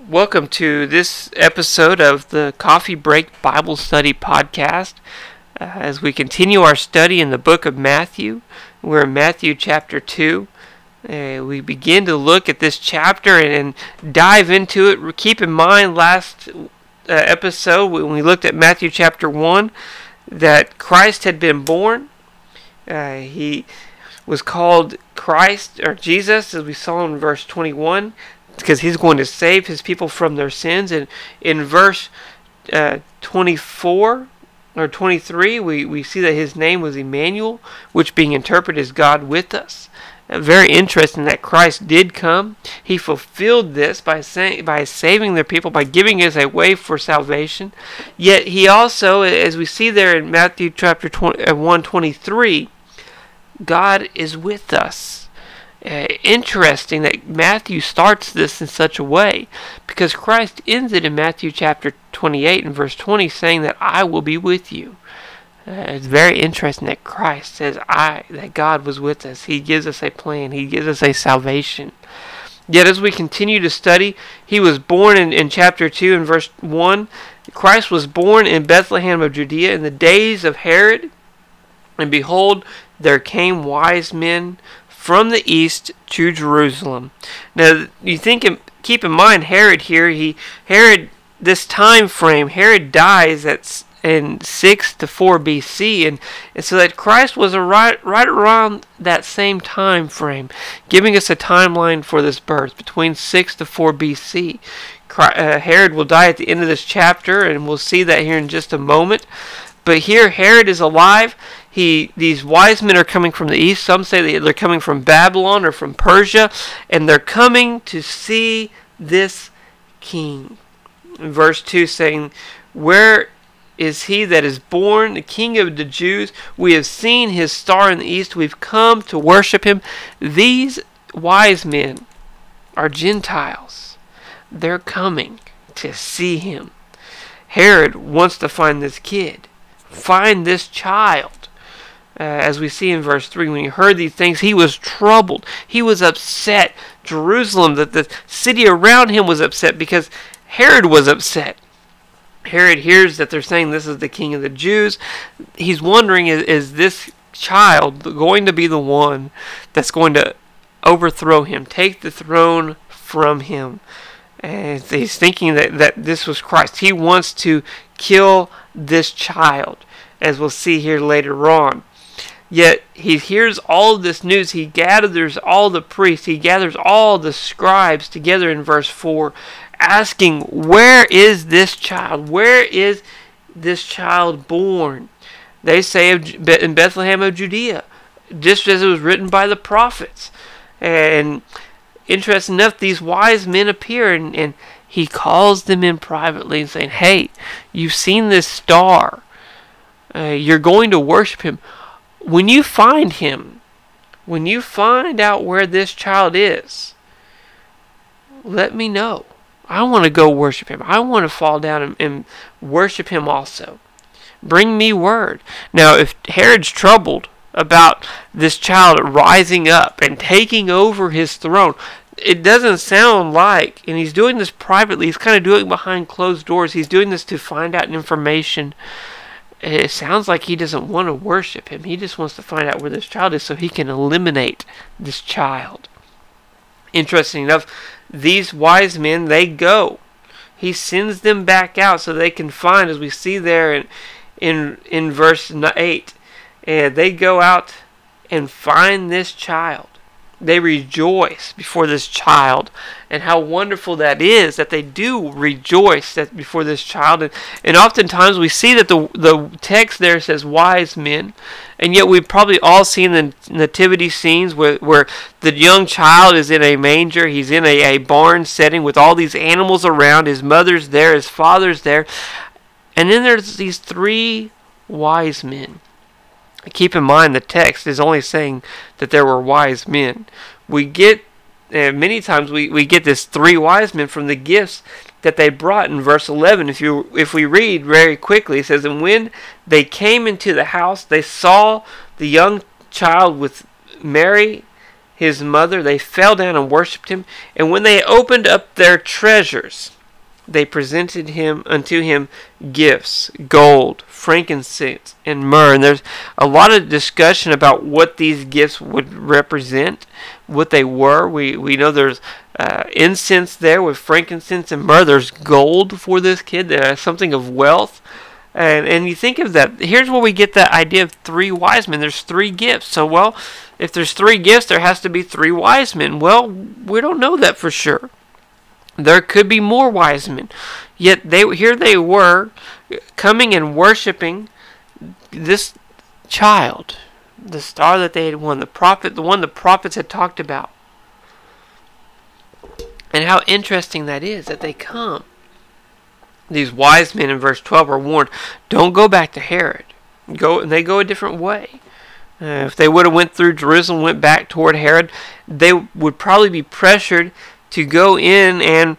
Welcome to this episode of the Coffee Break Bible Study Podcast. Uh, as we continue our study in the book of Matthew, we're in Matthew chapter 2. Uh, we begin to look at this chapter and, and dive into it. Keep in mind, last uh, episode, when we looked at Matthew chapter 1, that Christ had been born. Uh, he was called Christ or Jesus, as we saw in verse 21 because he's going to save his people from their sins. And in verse uh, 24 or 23, we, we see that his name was Emmanuel, which being interpreted is God with us. Uh, very interesting that Christ did come. He fulfilled this by saying, by saving their people, by giving us a way for salvation. Yet he also, as we see there in Matthew chapter 20, uh, 123, God is with us uh, interesting that Matthew starts this in such a way because Christ ends it in Matthew chapter 28 and verse 20 saying that I will be with you. Uh, it's very interesting that Christ says I that God was with us. He gives us a plan. He gives us a salvation. Yet as we continue to study, he was born in, in chapter 2 and verse 1. Christ was born in Bethlehem of Judea in the days of Herod. And behold, there came wise men from the east to Jerusalem. Now, you think, keep in mind Herod here. He Herod this time frame. Herod dies at in six to four B.C. and, and so that Christ was right right around that same time frame, giving us a timeline for this birth between six to four B.C. Uh, Herod will die at the end of this chapter, and we'll see that here in just a moment. But here, Herod is alive he these wise men are coming from the east. Some say they're coming from Babylon or from Persia, and they're coming to see this king. In verse 2 saying, Where is he that is born, the king of the Jews? We have seen his star in the east. We've come to worship him. These wise men are Gentiles. They're coming to see him. Herod wants to find this kid, find this child. Uh, as we see in verse 3, when he heard these things, he was troubled. He was upset. Jerusalem, that the city around him was upset because Herod was upset. Herod hears that they're saying this is the king of the Jews. He's wondering is, is this child going to be the one that's going to overthrow him, take the throne from him? And he's thinking that, that this was Christ. He wants to kill this child, as we'll see here later on. Yet he hears all this news. He gathers all the priests, he gathers all the scribes together in verse 4, asking, Where is this child? Where is this child born? They say in Bethlehem of Judea, just as it was written by the prophets. And interesting enough, these wise men appear and, and he calls them in privately and saying, Hey, you've seen this star. Uh, you're going to worship him when you find him, when you find out where this child is, let me know. I want to go worship him. I want to fall down and, and, worship him also. Bring me word. Now, if Herod's troubled about this child rising up and taking over his throne, it doesn't sound like, and he's doing this privately, he's kind of doing it behind closed doors. He's doing this to find out information it sounds like he doesn't want to worship him. He just wants to find out where this child is so he can eliminate this child. Interesting enough, these wise men, they go. He sends them back out so they can find, as we see there in, in, in verse 8, and they go out and find this child they rejoice before this child. And how wonderful that is that they do rejoice that before this child. And, and oftentimes we see that the the text there says wise men. And yet we've probably all seen the nativity scenes where, where the young child is in a manger. He's in a, a barn setting with all these animals around. His mother's there. His father's there. And then there's these three wise men keep in mind the text is only saying that there were wise men. We get uh, many times we, we get this three wise men from the gifts that they brought in verse 11 if you if we read very quickly it says and when they came into the house they saw the young child with Mary his mother, they fell down and worshipped him. And when they opened up their treasures, they presented him unto him gifts, gold, frankincense, and myrrh. And there's a lot of discussion about what these gifts would represent, what they were. We we know there's uh, incense there with frankincense and myrrh. There's gold for this kid. There's something of wealth. And and you think of that. Here's where we get that idea of three wise men. There's three gifts. So well, if there's three gifts, there has to be three wise men. Well, we don't know that for sure. There could be more wise men. Yet they here they were coming and worshiping this child, the star that they had won, the prophet, the one the prophets had talked about. And how interesting that is that they come. These wise men in verse 12 are warned, don't go back to Herod. Go and they go a different way. Uh, if they would have went through Jerusalem, went back toward Herod, they would probably be pressured to go in and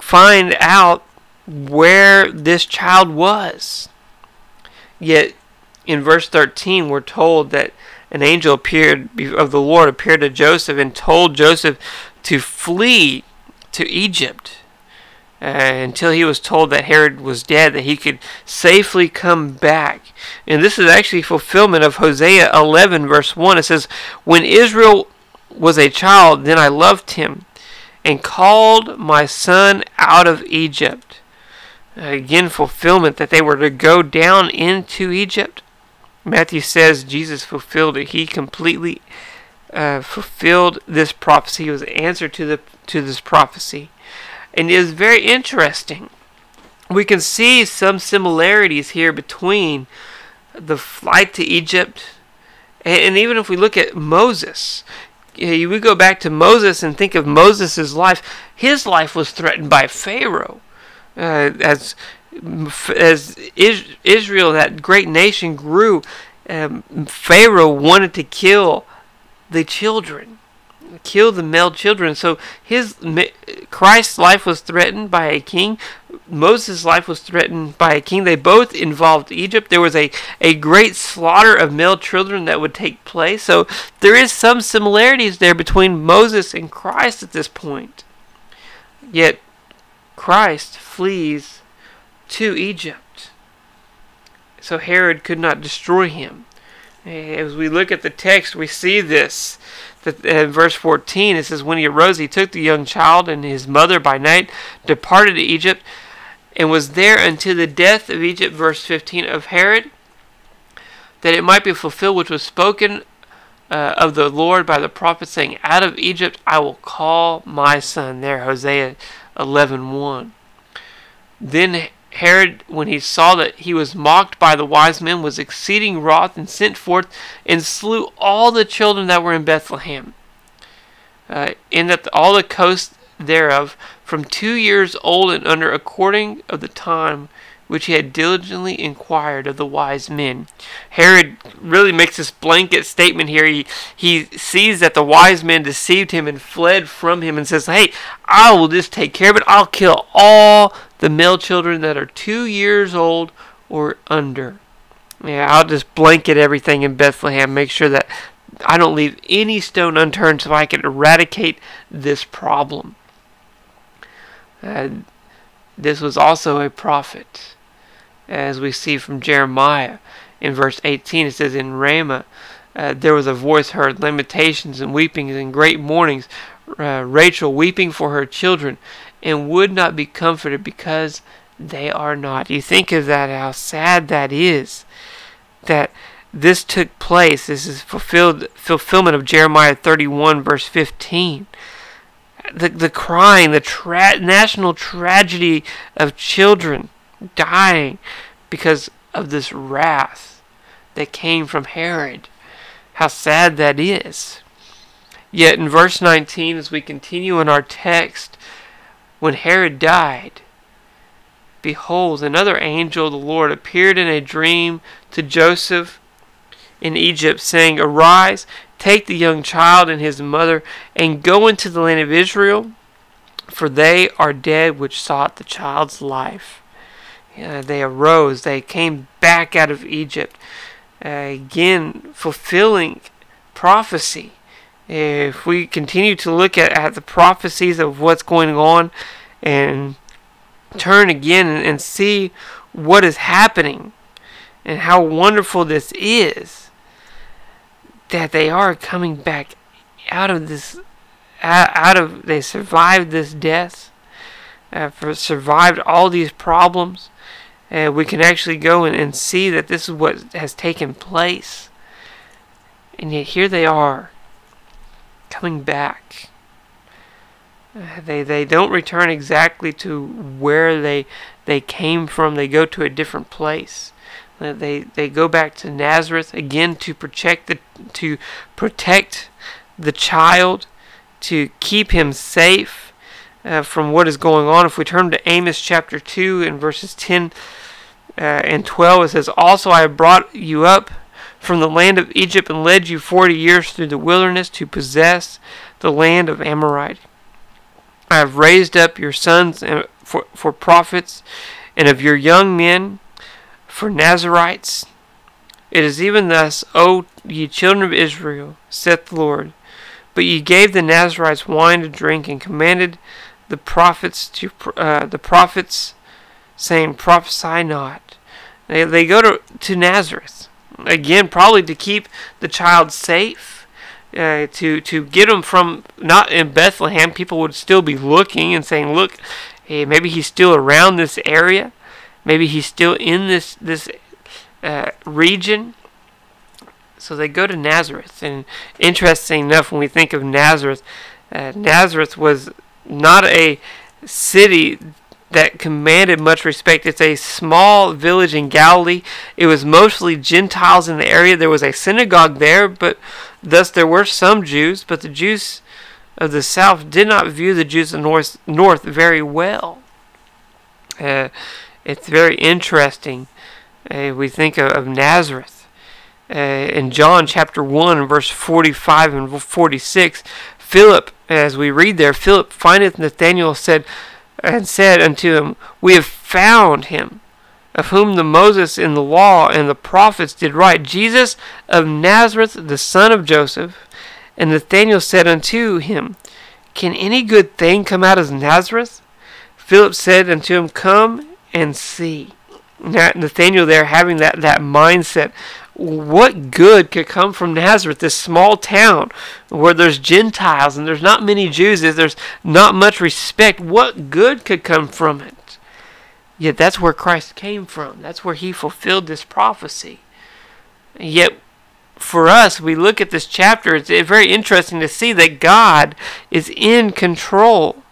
find out where this child was. Yet in verse 13, we're told that an angel appeared of the Lord appeared to Joseph and told Joseph to flee to Egypt uh, until he was told that Herod was dead, that he could safely come back. And this is actually fulfillment of Hosea 11, verse 1. It says, When Israel was a child, then I loved him and called my son out of Egypt. Again, fulfillment that they were to go down into Egypt. Matthew says Jesus fulfilled it. He completely uh, fulfilled this prophecy. He was the answer to the to this prophecy, and it is very interesting. We can see some similarities here between the flight to Egypt, and, and even if we look at Moses, we go back to Moses and think of Moses' life. His life was threatened by Pharaoh. Uh, as as Israel, that great nation, grew, um, Pharaoh wanted to kill the children, kill the male children. So his Christ's life was threatened by a king. Moses' life was threatened by a king. They both involved Egypt. There was a, a great slaughter of male children that would take place. So there is some similarities there between Moses and Christ at this point. Yet Christ flees to Egypt. So Herod could not destroy him. As we look at the text, we see this. In verse 14 it says, When he arose, he took the young child and his mother by night, departed to Egypt, and was there until the death of Egypt, verse 15, of Herod, that it might be fulfilled which was spoken uh, of the Lord by the prophet, saying, Out of Egypt I will call my son. There, Hosea 11.1. Then Herod, when he saw that he was mocked by the wise men, was exceeding wroth and sent forth and slew all the children that were in Bethlehem, uh, and that all the coast thereof, from two years old and under, according of the time which he had diligently inquired of the wise men. Herod really makes this blanket statement here. He, he sees that the wise men deceived him and fled from him and says, Hey, I will just take care of it. I'll kill all the male children that are two years old or under. Yeah, I'll just blanket everything in Bethlehem, make sure that I don't leave any stone unturned so I can eradicate this problem. Uh, this was also a prophet, as we see from Jeremiah. In verse 18, it says, In Ramah uh, there was a voice heard, lamentations and weepings and great mournings, uh, Rachel weeping for her children, and would not be comforted because they are not. You think of that, how sad that is. That this took place. This is fulfilled fulfillment of Jeremiah 31 verse 15 the, the crying, the tra- national tragedy of children dying because of this wrath that came from Herod. How sad that is. Yet in verse 19, as we continue in our text, when Herod died, behold, another angel of the Lord appeared in a dream to Joseph in Egypt, saying, Arise, Take the young child and his mother, and go into the land of Israel, for they are dead which sought the child's life. Uh, they arose, they came back out of Egypt, uh, again fulfilling prophecy. If we continue to look at, at the prophecies of what's going on and turn again and, and see what is happening and how wonderful this is, that they are coming back out of this, out of, they survived this death, for survived all these problems. And we can actually go and, and see that this is what has taken place. And yet here they are, coming back. They they don't return exactly to where they they came from. They go to a different place. They they go back to Nazareth again to protect the to protect the child, to keep him safe uh, from what is going on. If we turn to Amos chapter two and verses ten uh, and twelve, it says, "Also I have brought you up." From the land of Egypt and led you forty years through the wilderness to possess the land of Amorite. I have raised up your sons uh, for, for prophets, and of your young men for Nazarites. It is even thus, O ye children of Israel, saith the Lord. But ye gave the Nazarites wine to drink, and commanded the prophets to uh, the prophets, saying, Prophesy not. They, they go to, to Nazareth again, probably to keep the child safe. Uh, to to get him from not in Bethlehem, people would still be looking and saying, "Look, hey, maybe he's still around this area, maybe he's still in this this uh, region." So they go to Nazareth, and interesting enough, when we think of Nazareth, uh, Nazareth was not a city that commanded much respect. It's a small village in Galilee. It was mostly Gentiles in the area. There was a synagogue there, but thus there were some Jews, but the Jews of the south did not view the Jews of the north, north very well. Uh, it's very interesting. Uh, we think of, of Nazareth. Uh, in John chapter 1, verse 45 and 46, Philip, as we read there, Philip findeth Nathanael said, and said unto him, We have found him, of whom the Moses in the law and the prophets did write, Jesus of Nazareth, the son of Joseph. And Nathanael said unto him, Can any good thing come out of Nazareth? Philip said unto him, Come and see. Nathanael there having that, that mindset what good could come from Nazareth, this small town where there's Gentiles and there's not many Jews, there's not much respect? What good could come from it? Yet that's where Christ came from. That's where he fulfilled this prophecy. yet for us, we look at this chapter, it's very interesting to see that God is in control.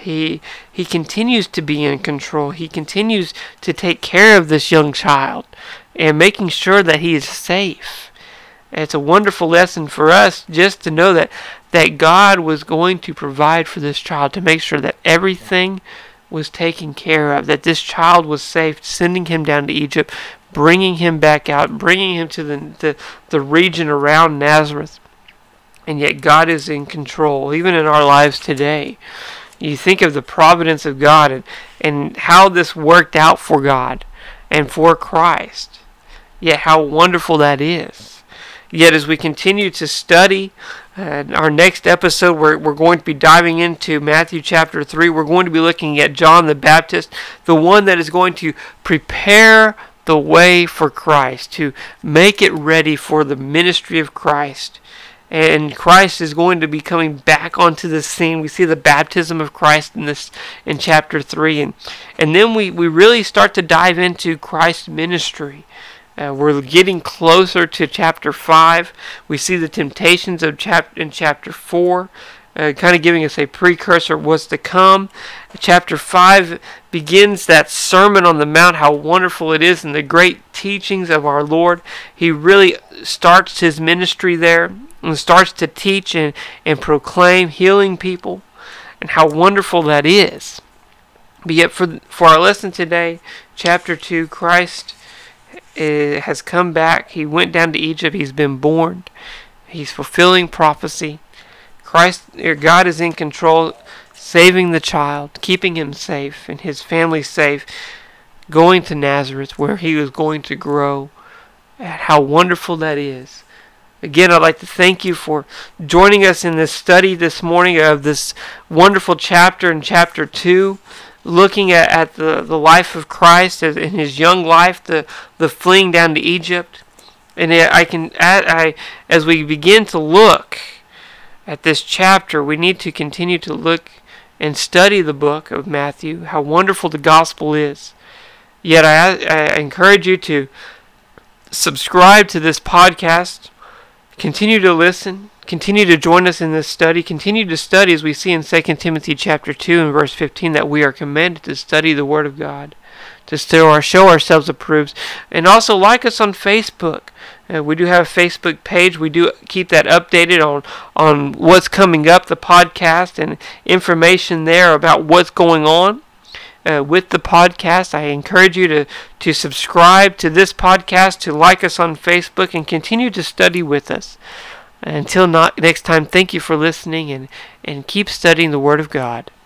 He he continues to be in control. He continues to take care of this young child and making sure that he is safe. it's a wonderful lesson for us just to know that that God was going to provide for this child to make sure that everything was taken care of, that this child was safe, sending him down to Egypt, bringing him back out, bringing him to the, the, the region around Nazareth. And yet God is in control, even in our lives today. You think of the providence of God and, and how this worked out for God and for Christ. Yet how wonderful that is. Yet as we continue to study uh, our next episode, we're, we're going to be diving into Matthew chapter 3. We're going to be looking at John the Baptist, the one that is going to prepare the way for Christ, to make it ready for the ministry of Christ and Christ is going to be coming back onto the scene. We see the baptism of Christ in this in chapter three, and and then we we really start to dive into Christ's ministry. Uh, we're getting closer to chapter five. We see the temptations of chapter in chapter four. Uh, kind of giving us a precursor of what's to come. Chapter 5 begins that Sermon on the Mount, how wonderful it is, and the great teachings of our Lord. He really starts his ministry there and starts to teach and, and proclaim healing people and how wonderful that is. But yet, for, for our lesson today, chapter 2, Christ uh, has come back. He went down to Egypt. He's been born. He's fulfilling prophecy. Christ, er, God is in control, saving the child, keeping him safe and his family safe, going to Nazareth where he was going to grow. And how wonderful that is Again, I'd like to thank you for joining us in this study this morning of this wonderful chapter in chapter 2, looking at, at the, the life of Christ in his young life, the, the fleeing down to Egypt. And I can, I, as we begin to look at this chapter, we need to continue to look and study the book of Matthew, how wonderful the gospel is. Yet I, I encourage you to subscribe to this podcast Continue to listen. Continue to join us in this study. Continue to study as we see in 2 Timothy chapter 2 and verse 15 that we are commanded to study the Word of God, to show, ourselves approved. And also like us on Facebook. Uh, we do have a Facebook page. We do keep that updated on, on what's coming up, the podcast, and information there about what's going on uh, with the podcast. I encourage you to, to subscribe to this podcast, to like us on Facebook, and continue to study with us. Until not, next time, thank you for listening and, and keep studying the Word of God.